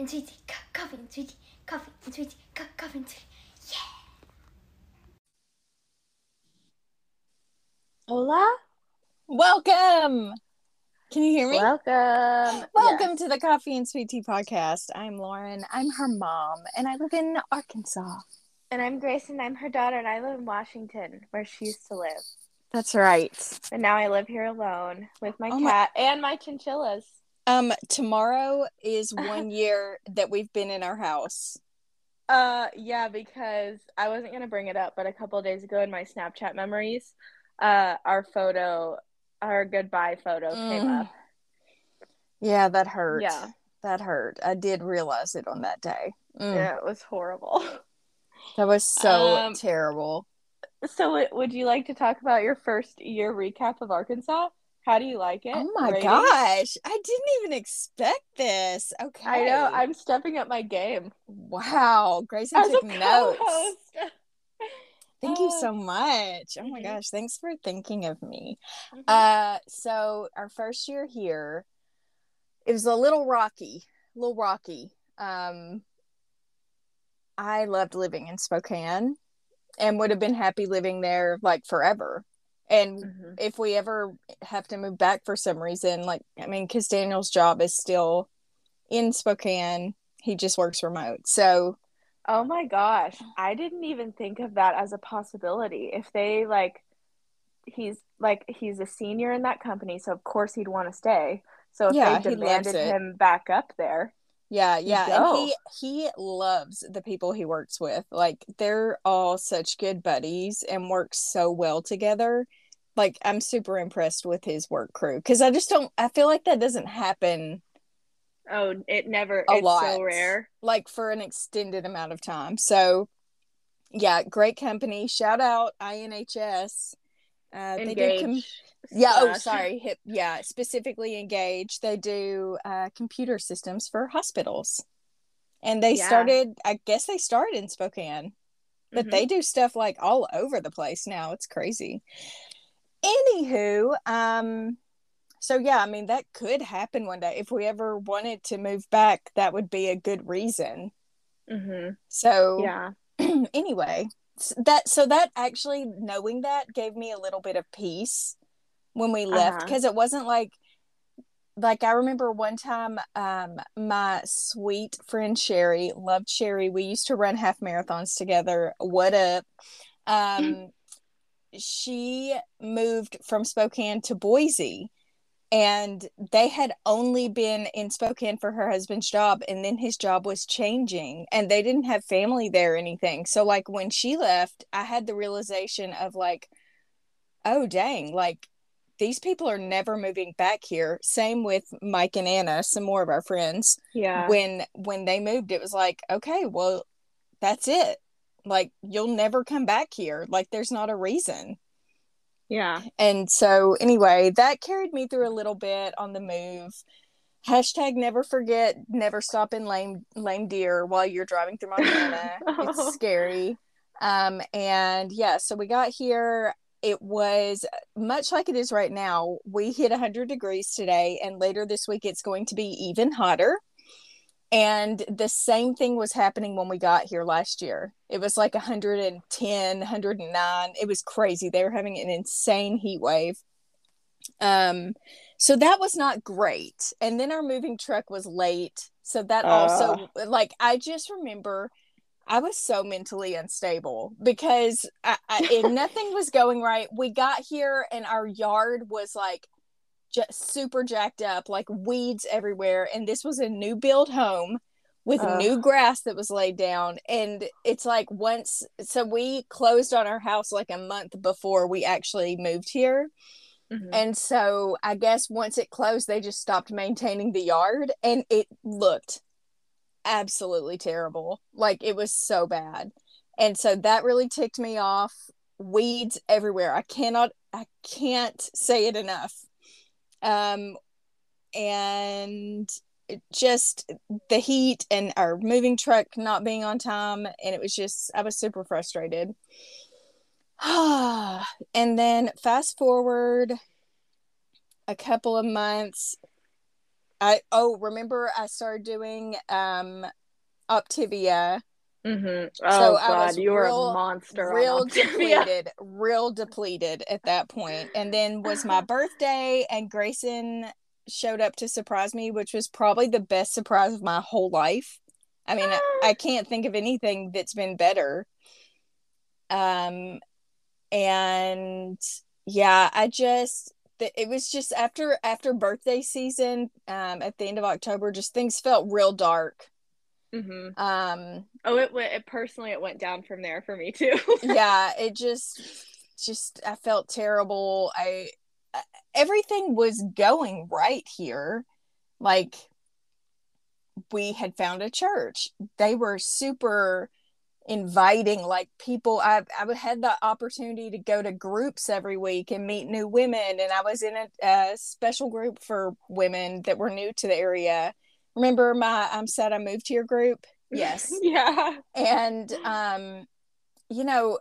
and sweetie, co- coffee and sweetie, coffee and sweetie, co- coffee and sweetie. Yeah. Hola. Welcome. Can you hear me? Welcome. Welcome to the Coffee and Sweet Tea podcast. I'm Lauren. I'm her mom, and I live in Arkansas. And I'm Grace, and I'm her daughter, and I live in Washington, where she used to live. That's right. And now I live here alone with my Oh my- cat and my chinchillas. Um, tomorrow is one year that we've been in our house. Uh, yeah, because I wasn't gonna bring it up, but a couple of days ago in my Snapchat memories, uh, our photo, our goodbye photo came Mm. up. Yeah, that hurt. Yeah, that hurt. I did realize it on that day. Mm, yeah, it was horrible. That was so Um, terrible. So, would you like to talk about your first year recap of Arkansas? How do you like it? Oh my Rating? gosh, I didn't even expect this. Okay, I know. I'm stepping up my game wow. Grayson as took notes. Thank you Oh. so much. Oh my Mhm. gosh, thanks for thinking of me. Mhm. Uh so our first year here, it was a little rocky, a little rocky. Um I loved living in Spokane and would have been happy living there like forever. And Mhm. if we ever have to move back for some reason, like I mean, because Daniel's job is still in Spokane, he just works remote. So Oh my gosh, I didn't even think of that as a possibility. If they like, he's like he's a senior in that company, so of course he'd want to stay. So if Yeah, they he demanded him back up there, Yeah, yeah, and he he loves the people he works with. Like they're all such good buddies and work so well together. Like I'm super impressed with his work crew because I just don't. I feel like that doesn't happen oh, it never. a it's lot. so rare. like for an extended amount of time. So, yeah, great company. Shout out INHS. Uh, they do com- Engage. yeah. Oh, sorry. Hip. Yeah, specifically engage. They do uh, computer systems for hospitals, and they Yeah. started. I guess they started in Spokane, but Mhm. they do stuff like all over the place now. It's crazy. Anywho, um, so yeah, I mean that could happen one day if we ever wanted to move back. That would be a good reason. Mhm. So Yeah. anyway, that so that actually knowing that gave me a little bit of peace when we left Uh-huh. because it wasn't like like I remember one time um my sweet friend Sherry loved Sherry. We used to run half marathons together. What up? Um she moved from Spokane to Boise and they had only been in Spokane for her husband's job and then his job was changing and they didn't have family there or anything. So like when she left, I had the realization of like oh dang, like these people are never moving back here. Same with Mike and Anna, some more of our friends. Yeah. When when they moved, it was like, okay, well, that's it. Like you'll never come back here. Like there's not a reason. Yeah. and so anyway that carried me through a little bit on the move. Hashtag never forget never stop in lame lame deer while you're driving through montana. It's scary. Um and yeah so we got here. It was much like it is right now. We hit 100 degrees today and later this week it's going to be even hotter and the same thing was happening when we got here last year. It was like 110, 109. It was crazy. They were having an insane heat wave. Um, so that was not great. And then our moving truck was late. So that also, like, I just remember I was so mentally unstable because I, I, nothing was going right. We got here and our yard was like just super jacked up, like weeds everywhere. And this was a new build home with Ugh. new grass that was laid down. And it's like once, so we closed on our house like a month before we actually moved here. Mhm. And so I guess once it closed, they just stopped maintaining the yard and it looked absolutely terrible. Like it was so bad. And so that really ticked me off. Weeds everywhere. I cannot, I can't say it enough. Um, and just the heat and our moving truck not being on time. And it was just, I was super frustrated. and then fast forward a couple of months I oh remember I started doing um Optavia. Mm-hmm. So Oh I god, you were a monster. real depleted, real depleted at that point. And then was my birthday, and Grayson showed up to surprise me, which was probably the best surprise of my whole life. I mean, I, I can't think of anything that's been better. Um, and yeah, I just it was just after after birthday season, um, at the end of October, just things felt real dark. Mm-hmm. Um, Oh, it went. It, personally, it went down from there for me too. yeah it just just i felt terrible i everything was going right here like we had found a church they were super inviting like people i i had the opportunity to go to groups every week and meet new women and i was in a, a special group for women that were new to the area remember my i'm sad i moved to your group? Yes. Yeah. and um you know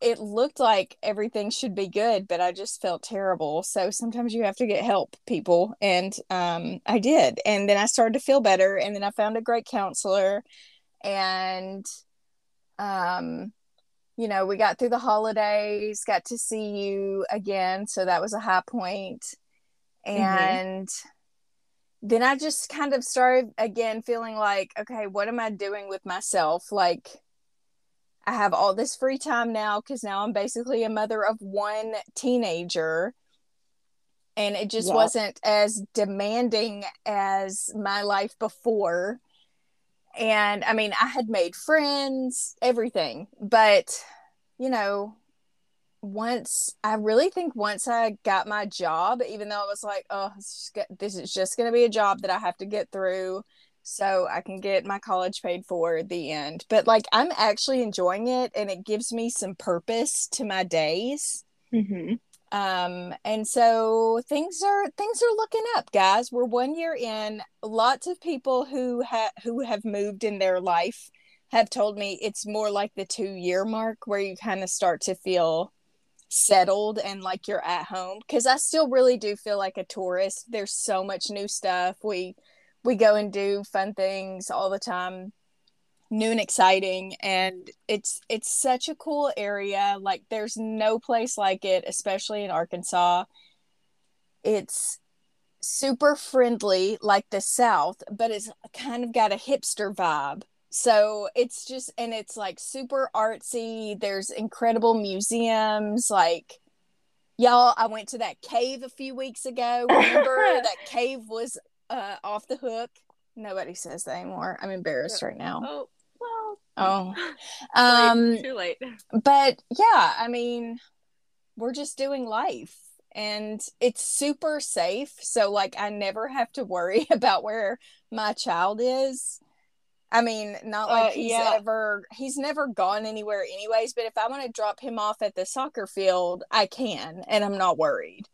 it looked like everything should be good but i just felt terrible. So sometimes you have to get help people. And um i did. And then i started to feel better. And then i found a great counselor. And um you know we got through the holidays got to see you again. So that was a high point. And then I just kind of started again feeling like, okay, what am I doing with myself? Like, I have all this free time now because now I'm basically a mother of one teenager. And it just Yep. wasn't as demanding as my life before. And I mean, I had made friends, everything. But, you know, once I really think once I got my job, even though I was like, oh, it's just go- this is just going to be a job that I have to get through so I can get my college paid for at the end. But like, I'm actually enjoying it and it gives me some purpose to my days. Mm-hmm. Um, and so things are things are looking up, guys. We're one year in. Lots of people who have who have moved in their life have told me it's more like the two year mark where you kind of start to feel settled and like you're at home because i still really do feel like a tourist. There's so much new stuff. We we go and do fun things all the time new and exciting and it's it's such a cool area. Like there's no place like it especially in arkansas. It's super friendly like the south but it's kind of got a hipster vibe so it's just and it's like super artsy. There's incredible museums like y'all i went to that cave a few weeks ago. Remember that cave was uh off the hook? Nobody says that anymore. I'm embarrassed right now. Oh well. oh. Um late. too late. but yeah i mean we're just doing life and it's super safe. So like i never have to worry about where my child is i mean not like Uh, he's yeah. ever he's never gone anywhere anyways but if i want to drop him off at the soccer field i can and i'm not worried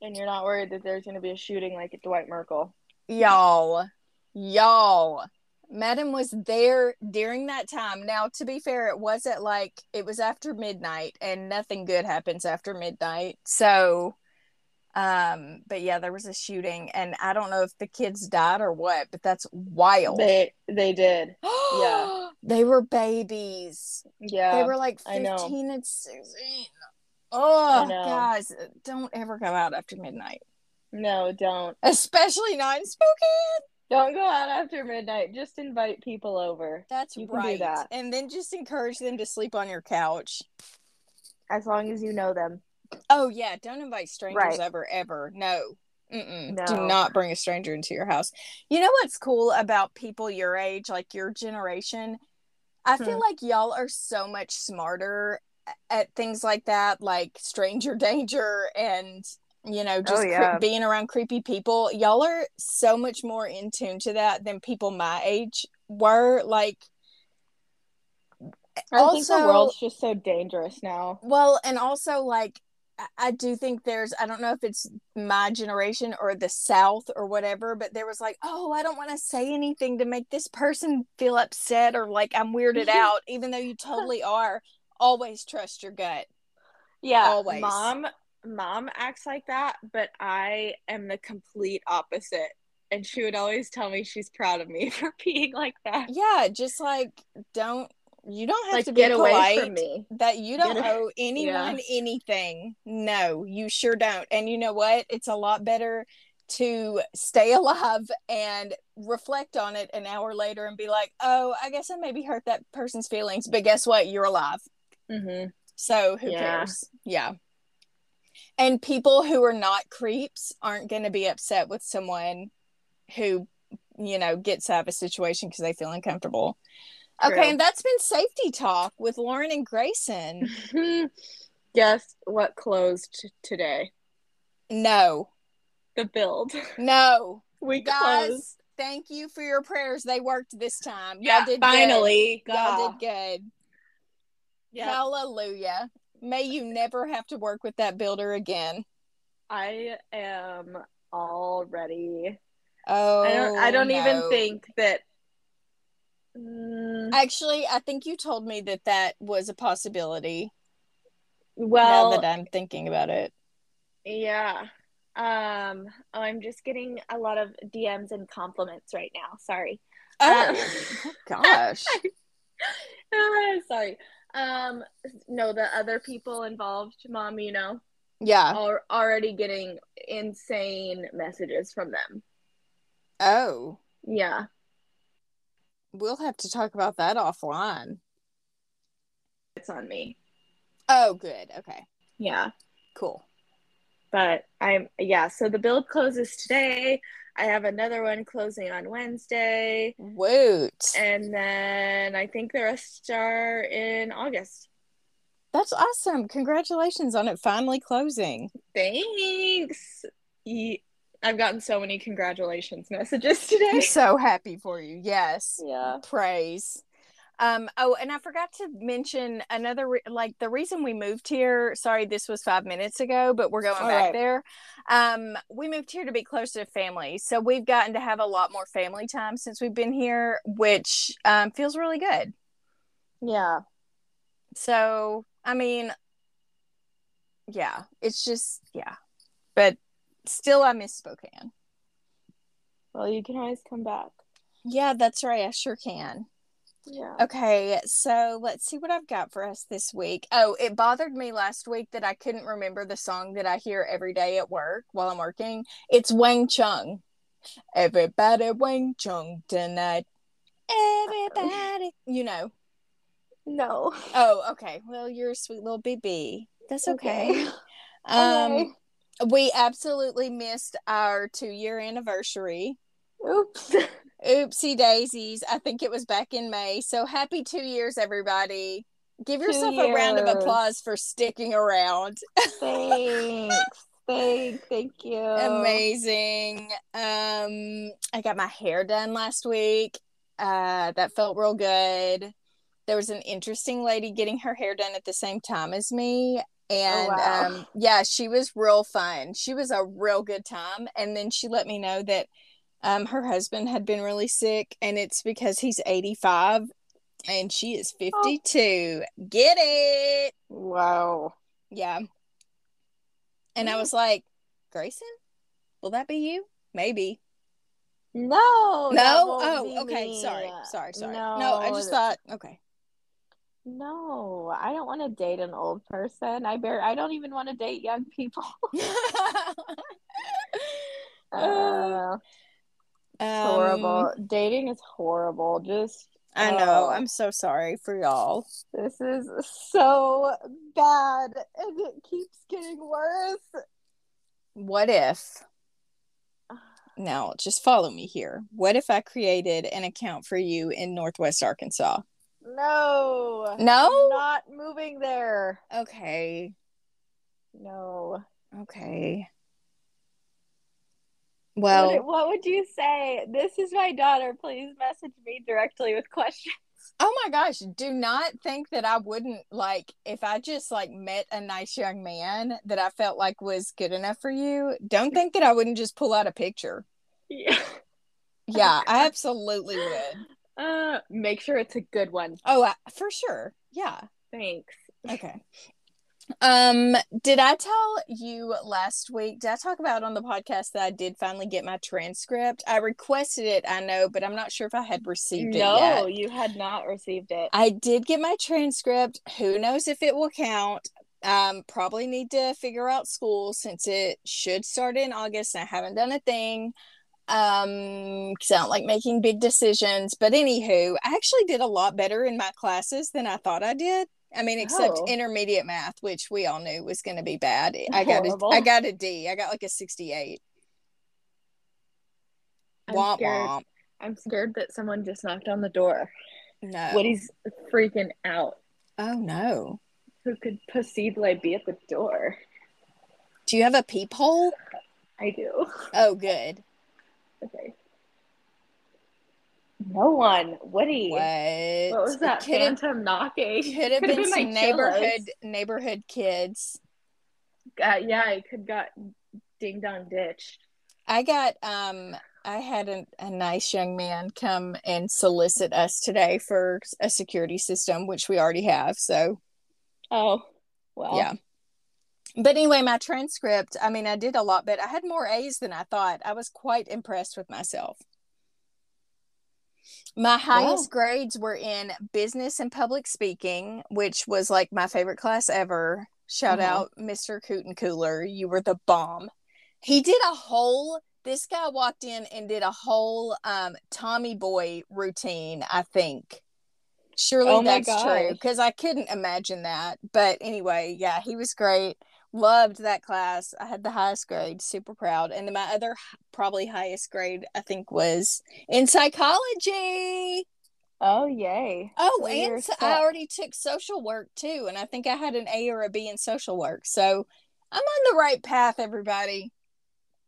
And you're not worried that there's going to be a shooting like at Dwight Merkel. y'all y'all Madden was there during that time now to be fair it wasn't like it was after midnight and nothing good happens after midnight so um but yeah there was a shooting and i don't know if the kids died or what but that's wild They they did. yeah. they were babies Yeah. they were like 15 and 16 oh guys don't ever go out after midnight no, don't. especially not in spokane Don't go out after midnight. Just invite people over. That's You can do right. that. And then just encourage them to sleep on your couch. As long as you know them. Oh yeah, don't invite strangers Right. ever, ever. No. No. Do not bring a stranger into your house. You know what's cool about people your age, like your generation? I feel Hmm. like y'all are so much smarter at things like that, like stranger danger and you know just Oh, cre- being around creepy people. Y'all are so much more in tune to that than people my age were. Like I think the world's just so dangerous now. Well, and also like I- do think there's I don't know if it's my generation or the South or whatever, but there was like, oh, I don't want to say anything to make this person feel upset or like I'm weirded out, even though you totally are. Always trust your gut. Yeah. Always. Mom mom acts like that, but I am the complete opposite. and she would always tell me she's proud of me for being like that. Yeah, just like don't you don't have Like to be get away polite from me. that you don't owe anyone anything. No, you sure don't. And you know what? It's a lot better to stay alive and reflect on it an hour later and be like, "Oh, I guess I maybe hurt that person's feelings, but guess what? You're alive." Mm-hmm. So who Yeah. cares? Yeah. And people who are not creeps aren't going to be upset with someone who, you know, gets out of a situation because they feel uncomfortable. True. Okay, and that's been safety talk with Lauren and Grayson. Guess what closed today? No, The build. no, We guys. closed. Thank you for your prayers. They worked this time. Yeah, Y'all did finally. Good. Y'all God. did good. Yeah. Hallelujah. May you never have to work with that builder again. I am already. Oh, I don't. I don't oh, even think that. Mm, Actually, I think you told me that that was a possibility. well, now that I'm thinking about it. yeah. Um. Oh, I'm just getting a lot of DMs and compliments right now. Sorry. Oh, Um, gosh. Ah, sorry. Um. No, the other people involved, mom. You know, Yeah. are already getting insane messages from them. Oh, Yeah. We'll have to talk about that offline. It's on me. Oh, good. Okay. Yeah. Cool. But I'm yeah, so the build closes today. I have another one closing on Wednesday. Woot. And then I think the rest are in August. That's awesome. Congratulations on it finally closing. Thanks. Ye- I've gotten so many congratulations messages I'm today. so happy for you. Yes. Yeah. Praise. Um, oh, and I forgot to mention another, re- like the reason we moved here. Sorry, this was five minutes ago, but we're going All back right. there. Um, we moved here to be close to family. So we've gotten to have a lot more family time since we've been here, which um, feels really good. Yeah. So, I mean, yeah, it's just, yeah. But still, I miss Spokane. Well, you can always come back. Yeah, that's right. I sure can. Yeah. Okay, so let's see what I've got for us this week. Oh, it bothered me last week that I couldn't remember the song that I hear every day at work while I'm working. It's Wang Chung. Everybody Wang Chung tonight. Everybody, you know. No. Oh, okay. Well, you're a sweet little BB. That's okay. Okay. Um. We absolutely missed our two year anniversary. Oops. Oopsie daisies. I think it was back in May. So happy two years, everybody. Give yourself a round of applause for sticking around. Thanks. Thank, thank you. Amazing. Um, I got my hair done last week. Uh, that felt real good. There was an interesting lady getting her hair done at the same time as me. And wow. um, yeah, she was real fun. She was a real good time. And then she let me know that um, her husband had been really sick, and it's because he's 85 and she is 52. Get it? Wow. Yeah. And I was like, Grayson, will that be you? Maybe. No. No? Oh, okay. me. Sorry. Sorry. Sorry. No, No, I just thought, okay. No, I don't want to date an old person. I bear. I don't even want to date young people. Uh, Um, horrible. Dating is horrible. Just I know. Oh. I'm so sorry for y'all. this is so bad, and it keeps getting worse. What if? Now, just follow me here. What if I created an account for you in Northwest Arkansas? No. No? I'm not moving there. Okay. No. Okay. What, Well, what would you say? This is my daughter. Please message me directly with questions. oh my gosh, do not think that I wouldn't like if I just like met a nice young man that I felt like was good enough for you. Don't think that I wouldn't just pull out a picture. Yeah. Yeah, I absolutely would. Uh, make sure it's a good one. Oh, I, for sure. Yeah. Thanks. Okay. Um, did I tell you last week? Did I talk about on the podcast that I did finally get my transcript? I requested it, I know, but I'm not sure if I had received it No, you had not received it. I did get my transcript. Who knows if it will count? Um, probably need to figure out school since it should start in August and I haven't done a thing. Um, because I don't like making big decisions. But anywho, I actually did a lot better in my classes than I thought I did. I mean, except Oh. intermediate math, which we all knew was going to be bad. I got a. I got a D. I got like a sixty-eight. I'm Womp scared. womp. I'm scared that someone just knocked on the door. No. Woody's freaking out. oh no. Who could possibly be at the door? Do you have a peephole? I do. Oh, good. Okay. No one. Woody. What? What was that Could have, phantom knocking? could have Could've been my some neighborhood neighborhood kids. Uh, yeah, I could got ding dong ditched. I got um I had a, a nice young man come and solicit us today for a security system, which we already have. So Oh, well. yeah. But anyway, my transcript, I mean, I did a lot but I had more A's than I thought. I was quite impressed with myself. My highest grades were in business and public speaking, which was like my favorite class ever. Shout Uh-huh. out Mr. Cooten Cooler. You were the bomb. He did a whole this guy walked in and did a whole um Tommy Boy routine, I think. Surely Oh that's true because I couldn't imagine that. But anyway, yeah, he was great. Loved that class. I had the highest grade, super proud. And then my other probably highest grade, I think, was in psychology. Oh, yay. Oh, So and so. I already took social work too. And I think I had an A or a B in social work. So I'm on the right path, everybody.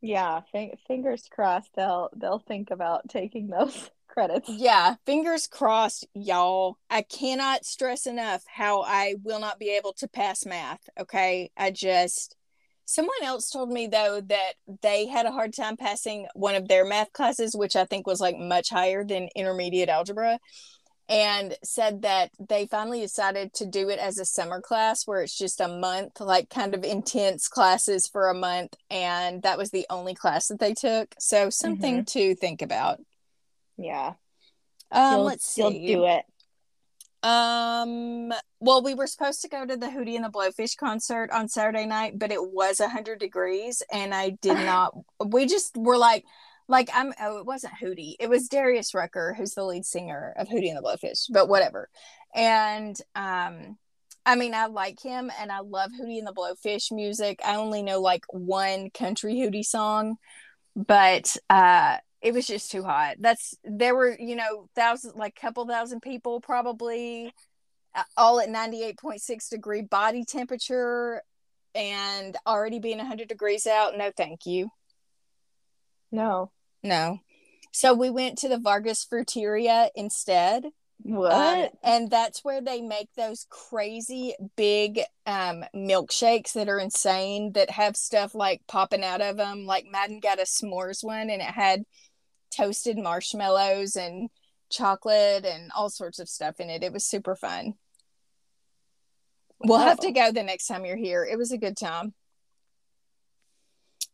Yeah, fin- fingers crossed they'll they'll think about taking those credits. Yeah, fingers crossed, y'all. I cannot stress enough how I will not be able to pass math. Okay. I just, someone else told me though that they had a hard time passing one of their math classes, which I think was like much higher than intermediate algebra, and said that they finally decided to do it as a summer class where it's just a month, like kind of intense classes for a month. And that was the only class that they took. So something mm-hmm. to think about. Yeah. Um, you'll, let's see. You'll do it. Um, well, we were supposed to go to the Hootie and the Blowfish concert on Saturday night, but it was a hundred degrees, and I did not. we just were like, like I'm. Oh, it wasn't Hootie. It was Darius Rucker, who's the lead singer of Hootie and the Blowfish. But whatever. And um, I mean, I like him, and I love Hootie and the Blowfish music. I only know like one country Hootie song, but uh it was just too hot that's there were you know thousands like couple thousand people probably uh, all at 98.6 degree body temperature and already being 100 degrees out no thank you No. no so we went to the vargas fruteria instead What? um, and that's where they make those crazy big um, milkshakes that are insane that have stuff like popping out of them. Like Madden got a s'mores one and it had toasted marshmallows and chocolate and all sorts of stuff in it. It was super fun. We'll have to go the next time you're here. It was a good time.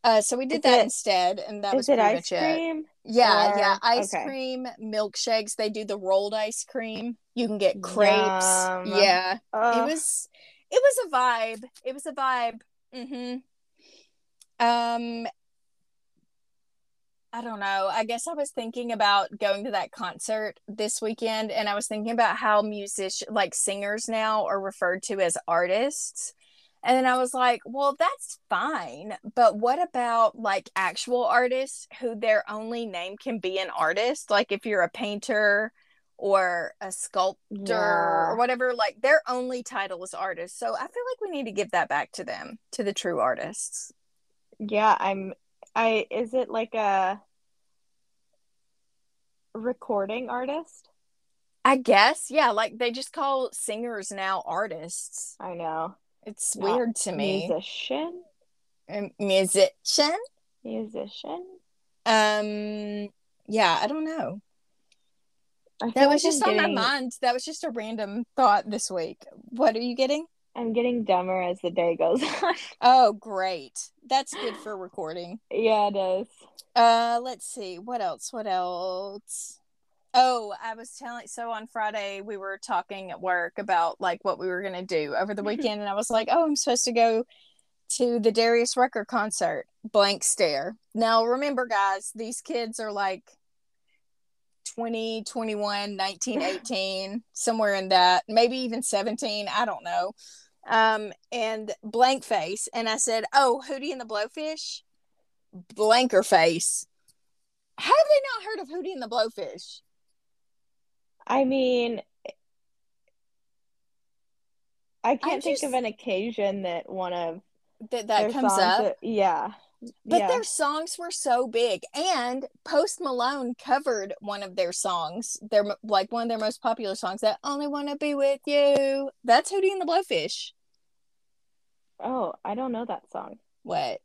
Uh, so we did Is that it- instead, and that was it pretty ice much it. cream? Yeah, Or- yeah. Ice okay. cream, milkshakes. They do the rolled ice cream. You can get crepes. Yum. Yeah. Uh, it was it was a vibe. It was a vibe. Mm-hmm. Um I don't know. I guess I was thinking about going to that concert this weekend and I was thinking about how musician like singers now are referred to as artists. And then I was like, well, that's fine. But what about like actual artists who their only name can be an artist? Like if you're a painter or a sculptor Yeah. or whatever, like their only title is artist. So I feel like we need to give that back to them, to the true artists. Yeah, I'm I is it like a recording artist? I guess, yeah, like they just call singers now artists. I know. It's Not weird to me. Musician? A musician? Musician? Um, yeah, I don't know. I That was just I'm on my mind. That was just a random thought this week. What are you getting? I'm getting dumber as the day goes on. Oh, great. That's good for recording. yeah, it is. Uh, let's see. What else? What else? Oh, I was telling so on Friday we were talking at work about like what we were gonna do over the weekend, and I was like, "Oh, I'm supposed to go to the Darius Rucker concert." Blank stare. Now, remember, guys, these kids are like 20, 21, 19, 18, somewhere in that, maybe even 17. I don't know. Um, and blank face. And I said, Oh, Hootie and the Blowfish? Blanker face. Have they not heard of Hootie and the Blowfish? I mean, I can't think just- of an occasion that one of That that comes up. that- yeah. But yeah. their songs were so big, and Post Malone covered one of their songs. Their like one of their most popular songs. That "Only Want to Be with You." That's Hootie and the Blowfish. Oh, I don't know that song. What?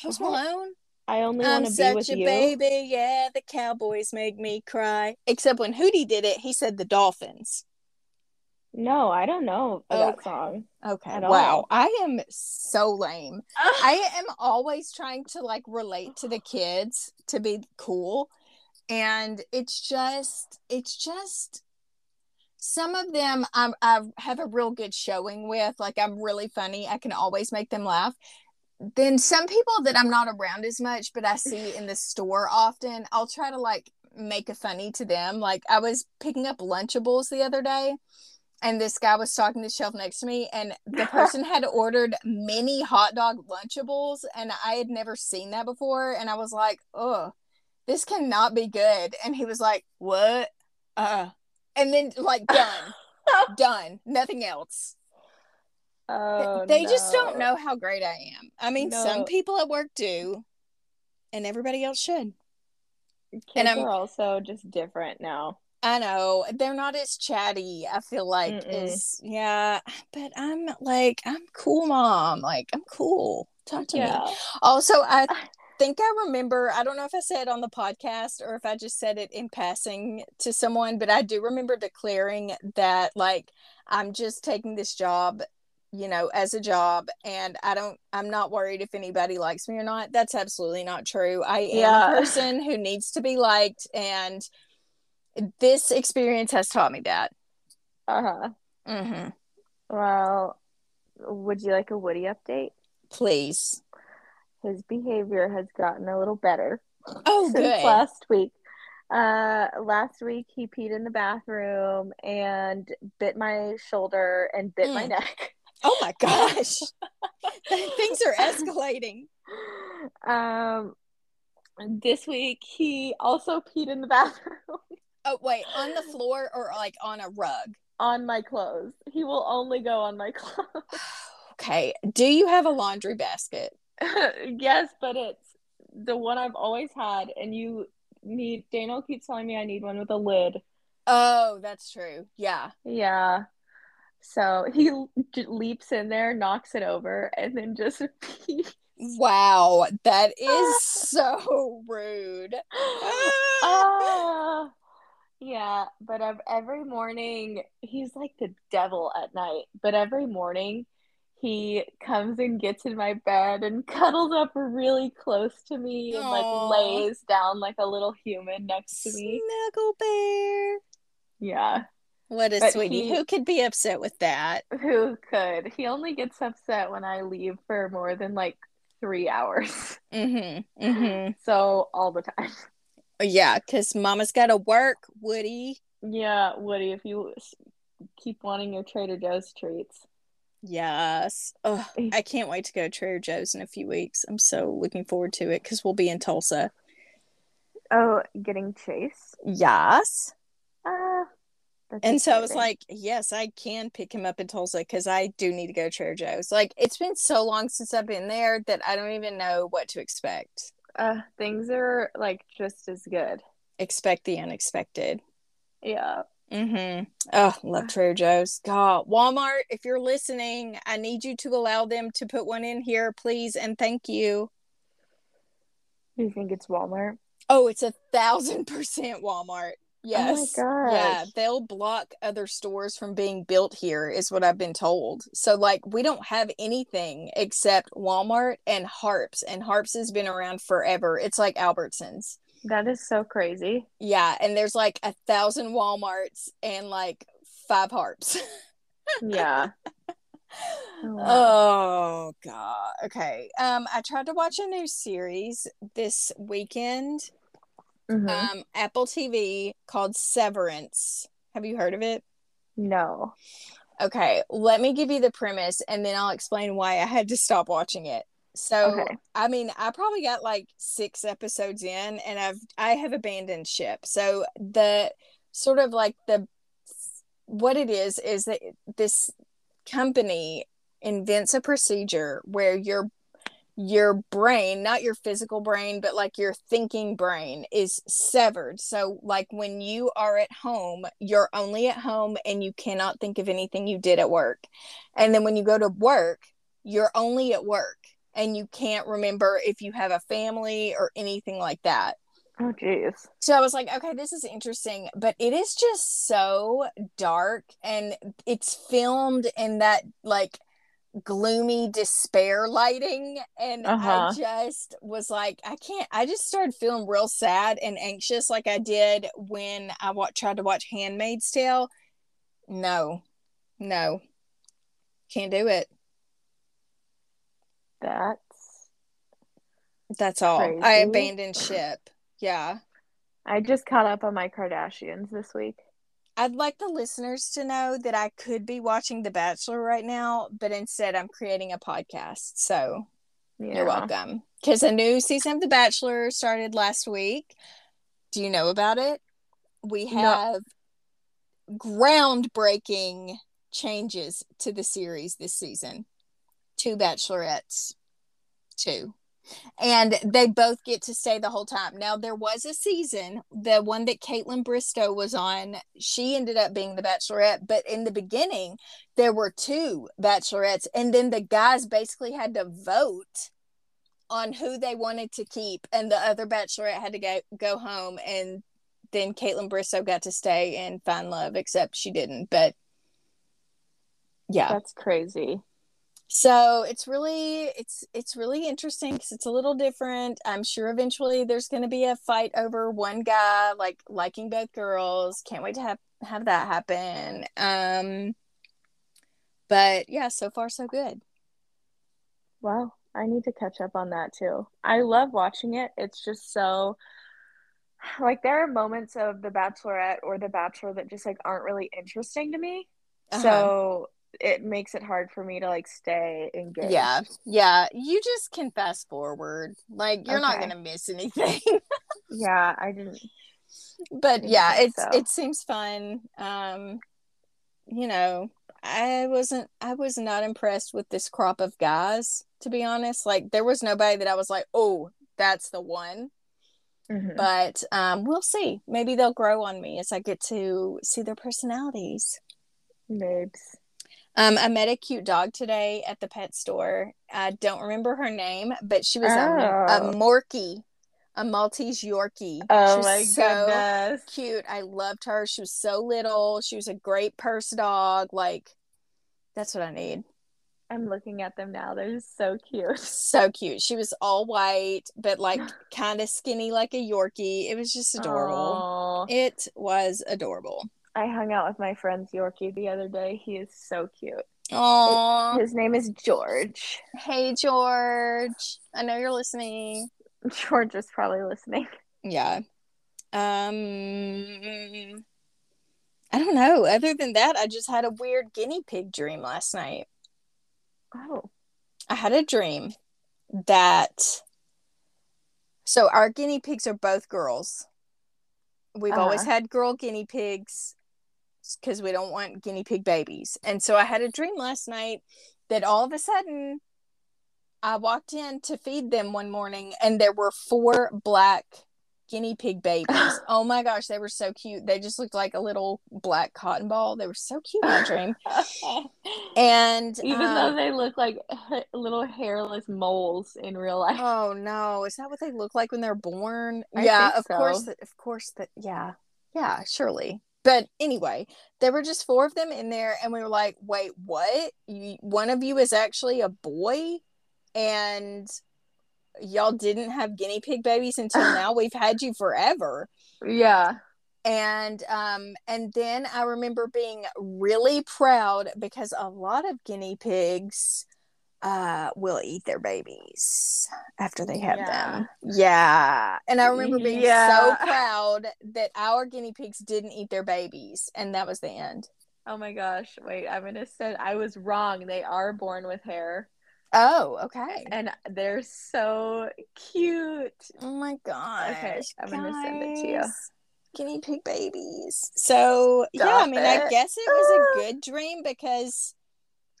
Post? Malone. I only I'm want to be such with a you. baby, yeah. The Cowboys make me cry. Except when Hootie did it, he said the Dolphins. No, I don't know that song. Okay. Wow. all. I am so lame. I am always trying to like relate to the kids to be cool. And it's just, it's just some of them I'm, I have a real good showing with. Like, I'm really funny. I can always make them laugh. Then some people that I'm not around as much, but I see in the store often, I'll try to like make a funny to them. Like, I was picking up Lunchables the other day and this guy was talking to the shelf next to me and the person had ordered mini hot dog lunchables and i had never seen that before and i was like oh this cannot be good. And he was like what? Uh and then like done done nothing else. Oh, they just don't know how great i am. I mean some people at work do and everybody else should. Kids and I'm- are also just different now. I know they're not as chatty. I feel like Mm-mm. is yeah, but I'm like I'm cool, mom. Like I'm cool. Talk to me. Also, I ah. think I remember. I don't know if I said on the podcast or if I just said it in passing to someone, but I do remember declaring that like I'm just taking this job, you know, as a job, and I don't. I'm not worried if anybody likes me or not. That's absolutely not true. I am Yeah. a person who needs to be liked, and this experience has taught me that. Uh huh. hmm Well, would you like a Woody update? Please. His behavior has gotten a little better Oh, since good. last week. Uh, last week he peed in the bathroom and bit my shoulder and bit my Mm. neck. Oh my gosh. Things are escalating. Um, this week he also peed in the bathroom Oh wait, on the floor or like on a rug? on my clothes. He will only go on my clothes. Okay. Do you have a laundry basket? yes, but it's the one I've always had, and you need. Daniel keeps telling me I need one with a lid. Oh, that's true. Yeah. Yeah. So he leaps in there, knocks it over, and then just pees. Wow, that is so rude. Ah. Yeah, but every morning he's like the devil at night. But every morning he comes and gets in my bed and cuddles up really close to me and like lays down like a little human next to me. Snuggle bear. Yeah. What a But sweetie. he- Who could be upset with that? Who could? He only gets upset when I leave for more than like three hours. Mm-hmm. Mm-hmm. So all the time. Yeah, because mama's gotta work, Woody. Yeah, Woody, if you keep wanting your Trader Joe's treats. Yes. Oh, I can't wait to go to Trader Joe's in a few weeks. I'm so looking forward to it because we'll be in Tulsa. Oh, getting chased? Yes. Uh, And so I was like, yes, I can pick him up in Tulsa because I do need to go to Trader Joe's. Like, it's been so long since I've been there that I don't even know what to expect. Uh, things are like just as good. Expect the unexpected. Yeah. Mm-hmm. Oh, love Trader Joe's. God, Walmart, if you're listening, I need you to allow them to put one in here, please, and thank you. Do you think it's Walmart? Oh, it's a thousand percent Walmart. Yes. gosh. Yeah, they'll block other stores from being built here, is what I've been told. So, like, we don't have anything except Walmart and Harps, and Harps has been around forever. It's like Albertsons. That is so crazy. Yeah, and there's like a thousand Walmarts and like five Harps. Yeah. Oh, wow. Oh god. Okay. Um I tried to watch a new series this weekend. Mhm. Um Apple TV called Severance. Have you heard of it? no. Okay, let me give you the premise and then I'll explain why I had to stop watching it. So, Okay. I mean, I probably got like 6 episodes in and I've I have abandoned ship. So, the sort of like the what it is is that this company invents a procedure where your your brain not your physical brain but like your thinking brain is severed. So like when you are at home you're only at home and you cannot think of anything you did at work. And then when you go to work you're only at work and you can't remember if you have a family or anything like that. Oh jeez. so I was like, okay, this is interesting, but it is just so dark and it's filmed in that like gloomy despair lighting. And Uh-huh. I just was like, I can't, I just started feeling real sad and anxious like I did when I wa- tried to watch Handmaid's Tale. No, no, can't do it. That's That's all. I abandoned ship. Yeah. I just caught up on my Kardashians this week. I'd like the listeners to know that I could be watching The Bachelor right now, but instead I'm creating a podcast. So Yeah. you're welcome. Because a new season of The Bachelor started last week. Do you know about it? We No. have groundbreaking changes to the series this season. Two bachelorettes. Two. And they both get to stay the whole time. Now, there was a season, the one that Kaitlyn Bristowe was on, she ended up being the bachelorette. But in the beginning, there were two bachelorettes. And then the guys basically had to vote on who they wanted to keep. And the other bachelorette had to go, go home. And then Kaitlyn Bristowe got to stay and find love, except she didn't. But yeah That's crazy. So it's really it's it's really interesting because it's a little different i'm sure eventually there's going to be a fight over one guy like liking both girls can't wait to have have that happen um but yeah so far so good Well, I need to catch up on that too. I love watching it. It's just so like there are moments of The Bachelorette or The Bachelor that just like aren't really interesting to me. Uh-huh. So it makes it hard for me to like stay engaged. yeah yeah you just can fast forward like you're not going to miss anything Yeah, I didn't but yeah it's so. it seems fun um you know i wasn't i was not impressed with this crop of guys to be honest like there was nobody that i was like oh that's the one Mhm. but um we'll see maybe they'll grow on me as i get to see their personalities babes. Um i met a cute dog today at the pet store i don't remember her name but she was a, a Oh. morkie a maltese yorkie Oh She was my so goodness. cute. I loved her. She was so little. She was a great purse dog. Like, that's what I need. I'm looking at them now. They're just so cute. So cute. She was all white, but like kind of skinny, like a Yorkie. It was just adorable. Aw. It was adorable. I hung out with my friend's Yorkie the other day. He is so cute. Oh, His name is George. hey George. I know you're listening. George is probably listening. Yeah. Um, I don't know. Other than that, I just had a weird guinea pig dream last night. Oh. I had a dream that so our guinea pigs are both girls. We've Uh-huh. always had girl guinea pigs because we don't want guinea pig babies. And so I had a dream last night that all of a sudden I walked in to feed them one morning and there were four black guinea pig babies. oh my gosh, they were so cute. They just looked like a little black cotton ball. They were so cute in my dream. And Even um, though they look like little hairless moles in real life. Oh no, is that what they look like when they're born? I yeah, of course, of course that yeah. Yeah, surely. But anyway, there were just four of them in there, and we were like, wait, what? You, one of you is actually a boy, and y'all didn't have guinea pig babies until now. We've had you forever. Yeah. And um, and then I remember being really proud because a lot of guinea pigs uh will eat their babies after they have Yeah. them. Yeah. And I remember being Yeah. so proud that our guinea pigs didn't eat their babies and that was the end. Oh my gosh. Wait, I'm gonna say I was wrong. They are born with hair. Oh, okay. And they're so cute. Oh my gosh. Okay, I'm gonna send it to you. Guinea pig babies. So yeah, I Stop mean, I guess it was a good dream because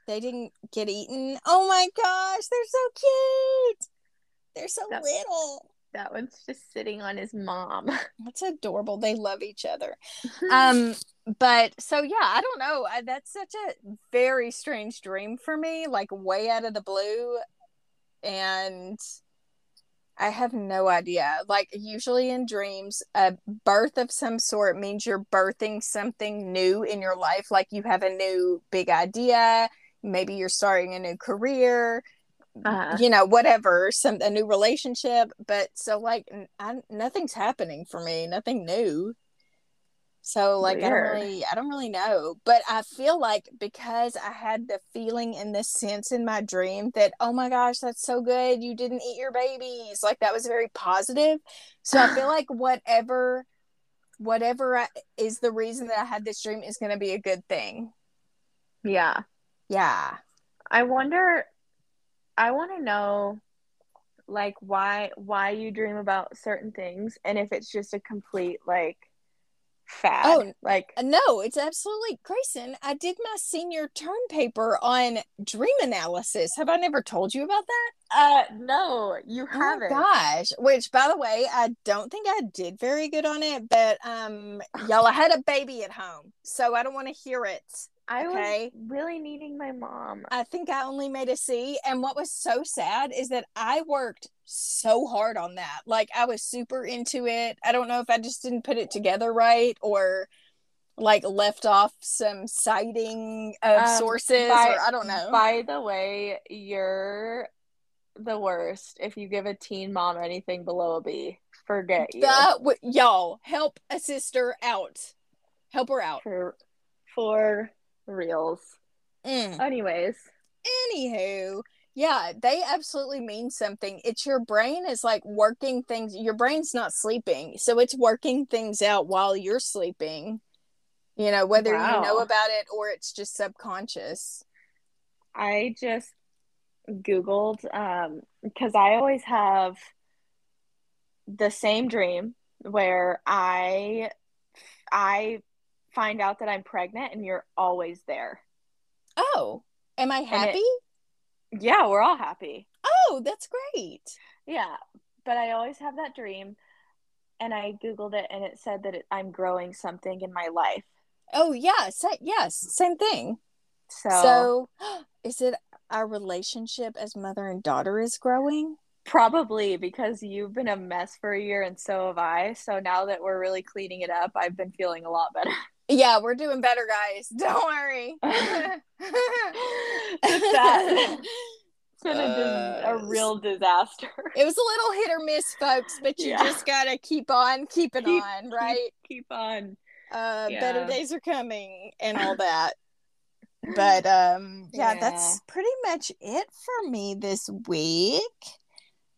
they didn't get eaten. Oh my gosh, they're so cute. They're so That- little. That one's just sitting on his mom. That's adorable. They love each other. Um, but so yeah, I don't know. I, that's such a very strange dream for me, like way out of the blue, and I have no idea. Like usually in dreams, a birth of some sort means you're birthing something new in your life. Like you have a new big idea. Maybe you're starting a new career Uh, you know whatever some a new relationship but so like I, nothing's happening for me nothing new. So like i don't really i don't really know but i feel like because i had the feeling and the sense in my dream that oh my gosh that's so good you didn't eat your babies like that was very positive. So i feel like whatever whatever I, is the reason that i had this dream is going to be a good thing. Yeah. Yeah I wonder I want to know like why why you dream about certain things and if it's just a complete like fad. Oh, like Uh, No, it's absolutely Grayson. I did my senior term paper on dream analysis. Have I never told you about that? uh no, you Oh haven't. gosh. Which by the way, I don't think I did very good on it, but um y'all I had a baby at home. So I don't want to hear it. I Okay. was really needing my mom. I think I only made a C. And what was so sad is that I worked so hard on that. Like I was super into it. I don't know if I just didn't put it together right or like left off some citing of Um, sources by- or I don't know. By the way, you're the worst. If you give a teen mom anything below a B, forget you. That w- y'all help a sister out. Help her out. For for reals. Mm. Anyways, Anywho, yeah, they absolutely mean something. It's your brain is like working things. Your brain's not sleeping, so it's working things out while you're sleeping. You know, whether you know about it or it's just subconscious. I just googled um because I always have the same dream where I I find out that I'm pregnant and you're always there. Oh, am I it- happy? Yeah, we're all happy. oh, that's great. Yeah, but I always have that dream and I googled it and it said that it, I'm growing something in my life. Oh, yeah, sa- yes, same thing. So, So, is it our relationship as mother and daughter is growing? probably because you've been a mess for a year and so have I. So now that we're really cleaning it up, I've been feeling a lot better. Yeah, we're doing better, guys. Don't worry. Just that. It's been a, dis- Uh, a real disaster. It was a little hit or miss, folks, but you Yeah. just gotta keep on keeping Keep- on, right? Keep on. Uh, Yeah. better days are coming and all that. But um, yeah, that's pretty much it for me this week.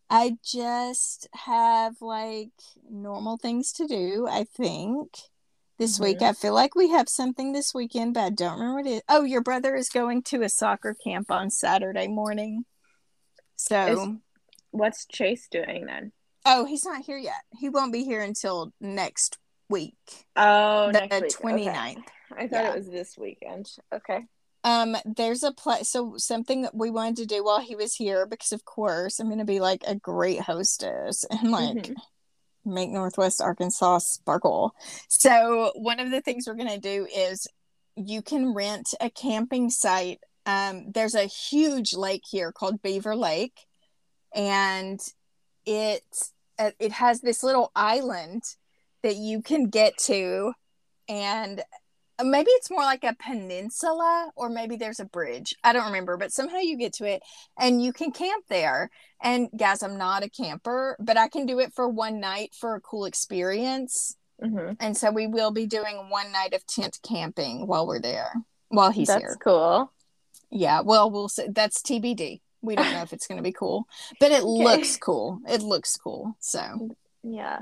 I just have like normal things to do. I think this week Mhm. I feel like we have something this weekend, but I don't remember what it is. Oh, your brother is going to a soccer camp on Saturday morning. So. What's Chase doing then? Oh, he's not here yet. He won't be here until next week. Oh, The next week. 29th. Okay. I thought Yeah. it was this weekend. Okay. Um, there's a play so something that we wanted to do while he was here because of course I'm gonna be like a great hostess and like Mhm. Make Northwest Arkansas sparkle. So one of the things we're gonna do is you can rent a camping site. Um, there's a huge lake here called Beaver Lake, and it it has this little island that you can get to and maybe it's more like a peninsula or maybe there's a bridge i don't remember but somehow you get to it and you can camp there. And guys i'm not a camper but i can do it for one night for a cool experience. Hmm and so we will be doing one night of tent camping while we're there while he's That's here. cool. yeah well we'll see. That's tbd we don't know if it's going to be cool but it looks cool. It looks cool so. Yeah.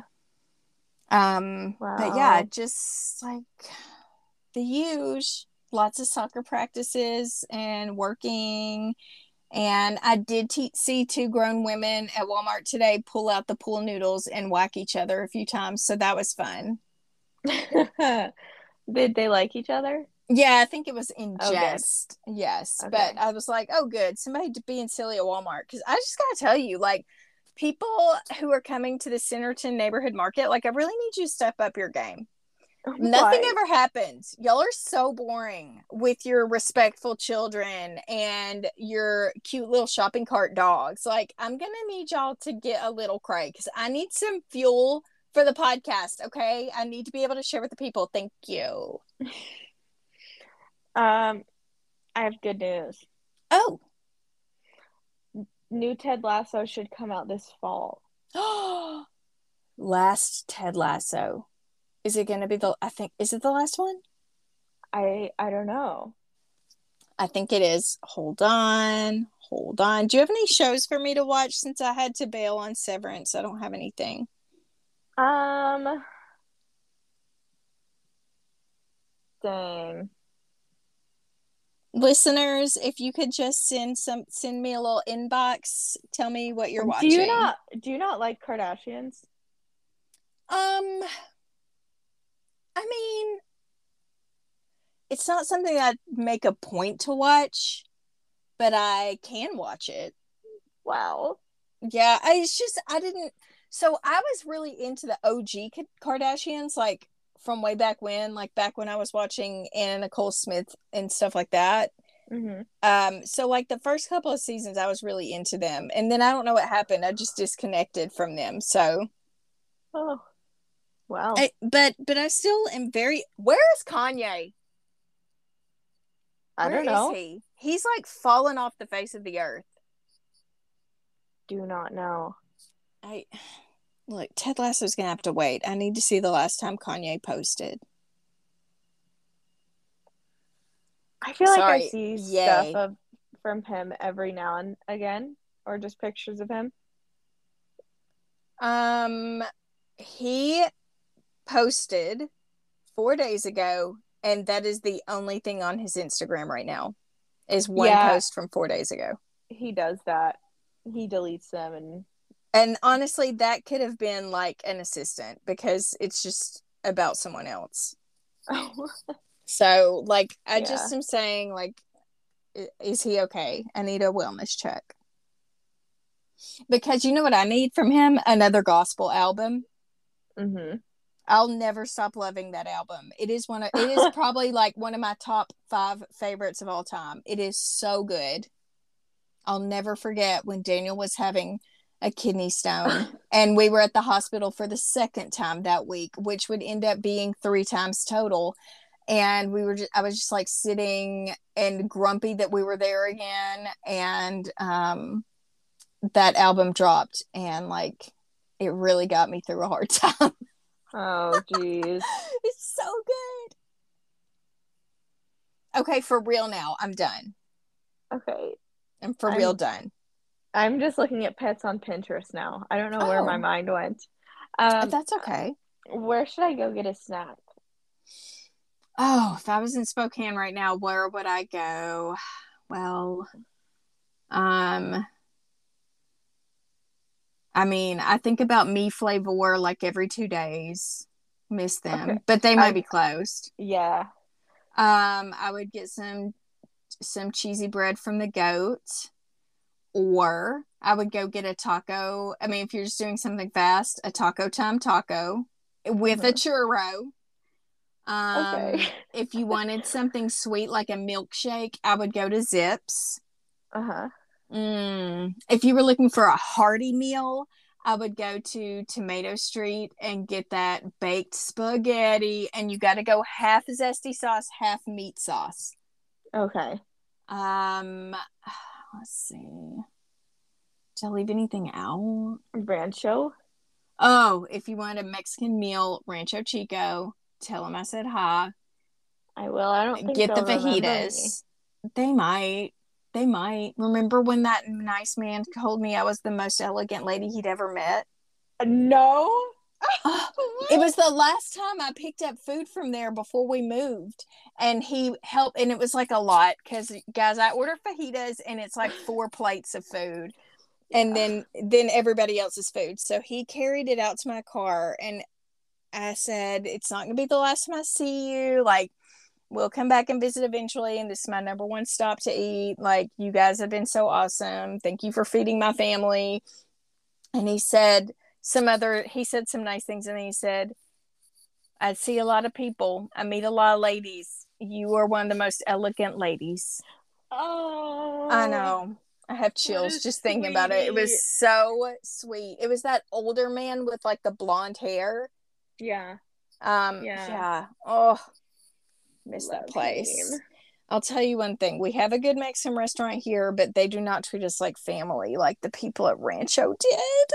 um but yeah just like the huge lots of soccer practices and working and i did te- see two grown women at walmart today pull out the pool noodles and whack each other a few times so that was fun Did they like each other? yeah i think it was in Oh, good. jest yes Okay. but i was like oh good somebody to being silly at walmart because i just gotta tell you like people who are coming to the centerton neighborhood market like i really need you to step up your game Nothing Why? ever happens. Y'all are so boring with your respectful children and your cute little shopping cart dogs. Like, I'm going to need y'all to get a little cray because I need some fuel for the podcast. Okay. I need to be able to share with the people. Thank you. Um, I have good news. Oh, New Ted Lasso should come out this fall. last Ted Lasso. Is it going to be the, I think, is it the last one? I I don't know. I think it is. Hold on. Hold on. Do you have any shows for me to watch since I had to bail on Severance? I don't have anything. Um, dang. listeners if you could just send some send me a little inbox tell me what you're watching Do you not do you not like Kardashians? um i mean it's not something i'd make a point to watch but i can watch it Wow. yeah I, it's just i didn't so i was really into the og kardashians like from way back when like back when i was watching anna nicole smith and stuff like that hmm Um, so like the first couple of seasons I was really into them. And then I don't know what happened. I just disconnected from them. So Oh, wow. I, but but I still am very where is Kanye? I Where don't is know. he? He's like fallen off the face of the earth. Do not know. I look, Ted Lasso's gonna have to wait. I need to see the last time Kanye posted. I feel like I see Yay. stuff of from him every now and again, or just pictures of him. Um he posted four days ago, and that is the only thing on his Instagram right now. Is one Yeah. post from four days ago. He does that. He deletes them and And honestly, that could have been like an assistant because it's just about someone else. So, like, I just am saying, like, is he okay? I need a wellness check. Because you know what I need from him? Another gospel album. hmm I'll never stop loving that album. It is one of it is probably like one of my top five favorites of all time. It is so good. I'll never forget when Daniel was having a kidney stone and we were at the hospital for the second time that week, which would end up being three times total. And we were just I was just like sitting and grumpy that we were there again. And um that album dropped and like it really got me through a hard time. Oh, jeez. it's so good. Okay, for real now. I'm done. Okay. I'm for I'm- real done. I'm just looking at pets on Pinterest now. I don't know where my Oh. mind went. Um, That's okay. where should I go get a snack? Oh, if I was in Spokane right now, where would I go? Well, um, I mean, I think about me flavor like every two days. Miss them, Okay. but they might I- be closed. Yeah. Um, I would get some some cheesy bread from the goat, or I would go get a taco. I mean, if you're just doing something fast, a taco time taco with a churro. Um, Okay. if you wanted something sweet like a milkshake, I would go to Zips. Uh huh. Mm. If you were looking for a hearty meal, I would go to Tomato Street and get that baked spaghetti, and you got to go half zesty sauce, half meat sauce. Okay. Um, let's see. Did I leave anything out? Rancho. Oh, if you want a Mexican meal, Rancho Chico, tell them I said hi. I will. I don't think Get the they'll remember me. fajitas. They might. They might. Remember when that nice man told me I was the most elegant lady he'd ever met? Uh, no. It was the last time I picked up food from there before we moved, and he helped. And it was like a lot because, guys, I ordered fajitas, and it's like four plates of food, and then then everybody else's food. So he carried it out to my car, and I said, "It's not gonna be the last time I see you. Like, we'll come back and visit eventually, and this is my number one stop to eat. Like, you guys have been so awesome. Thank you for feeding my family." And he said some other he said some nice things and then he said i see a lot of people i meet a lot of ladies you are one of the most elegant ladies Oh. i know i have chills just thinking about it it was so sweet it was that older man with like the blonde hair Yeah. um Yeah. yeah, oh miss that place him. I'll tell you one thing. We have a good Mexican restaurant here, but they do not treat us like family like the people at Rancho did.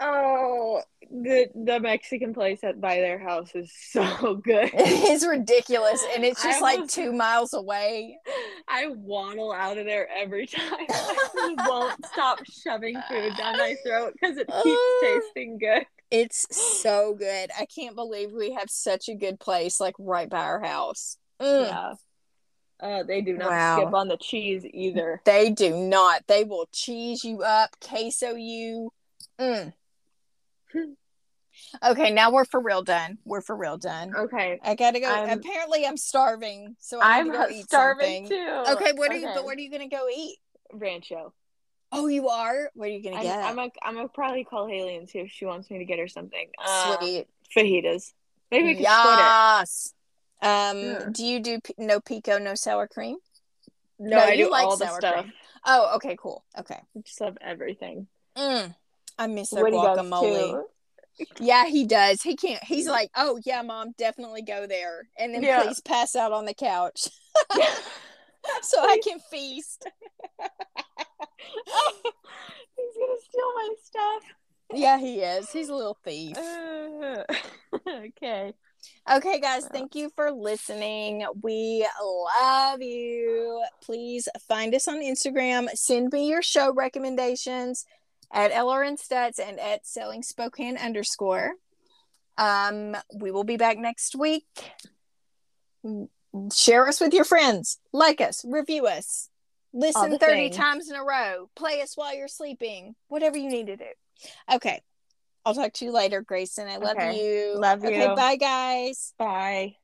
Oh, the the Mexican place at by their house is so good. it's ridiculous and it's just I like two miles away I waddle out of there every time. I won't stop shoving food down my throat because it keeps uh, tasting good. It's so good i can't believe we have such a good place like right by our house Mm. Yeah. Uh, they do not Wow. skip on the cheese either. they do not they will cheese you up queso you Mm. okay now we're for real done we're for real done Okay. i gotta go I'm- apparently i'm starving so i I'm need to go eat starving something. too. okay what are you but what are you gonna go eat Rancho. Oh you are what are you gonna I'm, get I'm, a, I'm gonna probably call Haley and see if she wants me to get her something. Uh, sweet fajitas. Maybe we can split it. yes um Yeah. do you do p- no pico no sour cream No, No, I you do like all the sour stuff. cream. Oh, okay, cool. Okay. I just love everything. Mm, I miss their Woody guacamole. Yeah, he does. He can't. He's like, oh yeah, mom, definitely go there, and then Yeah. please pass out on the couch so I can feast. He's gonna steal my stuff. Yeah, he is. He's a little thief. Uh, okay. Okay, guys, thank you for listening. We love you. Please find us on Instagram. Send me your show recommendations at LRN Stats and at Selling Spokane underscore. Um, we will be back next week. Share us with your friends. Like us, review us, listen 30 things. times in a row, play us while you're sleeping, whatever you need to do. Okay. I'll talk to you later, Grayson. I love Okay. you. Love you. Okay, bye, guys. Bye.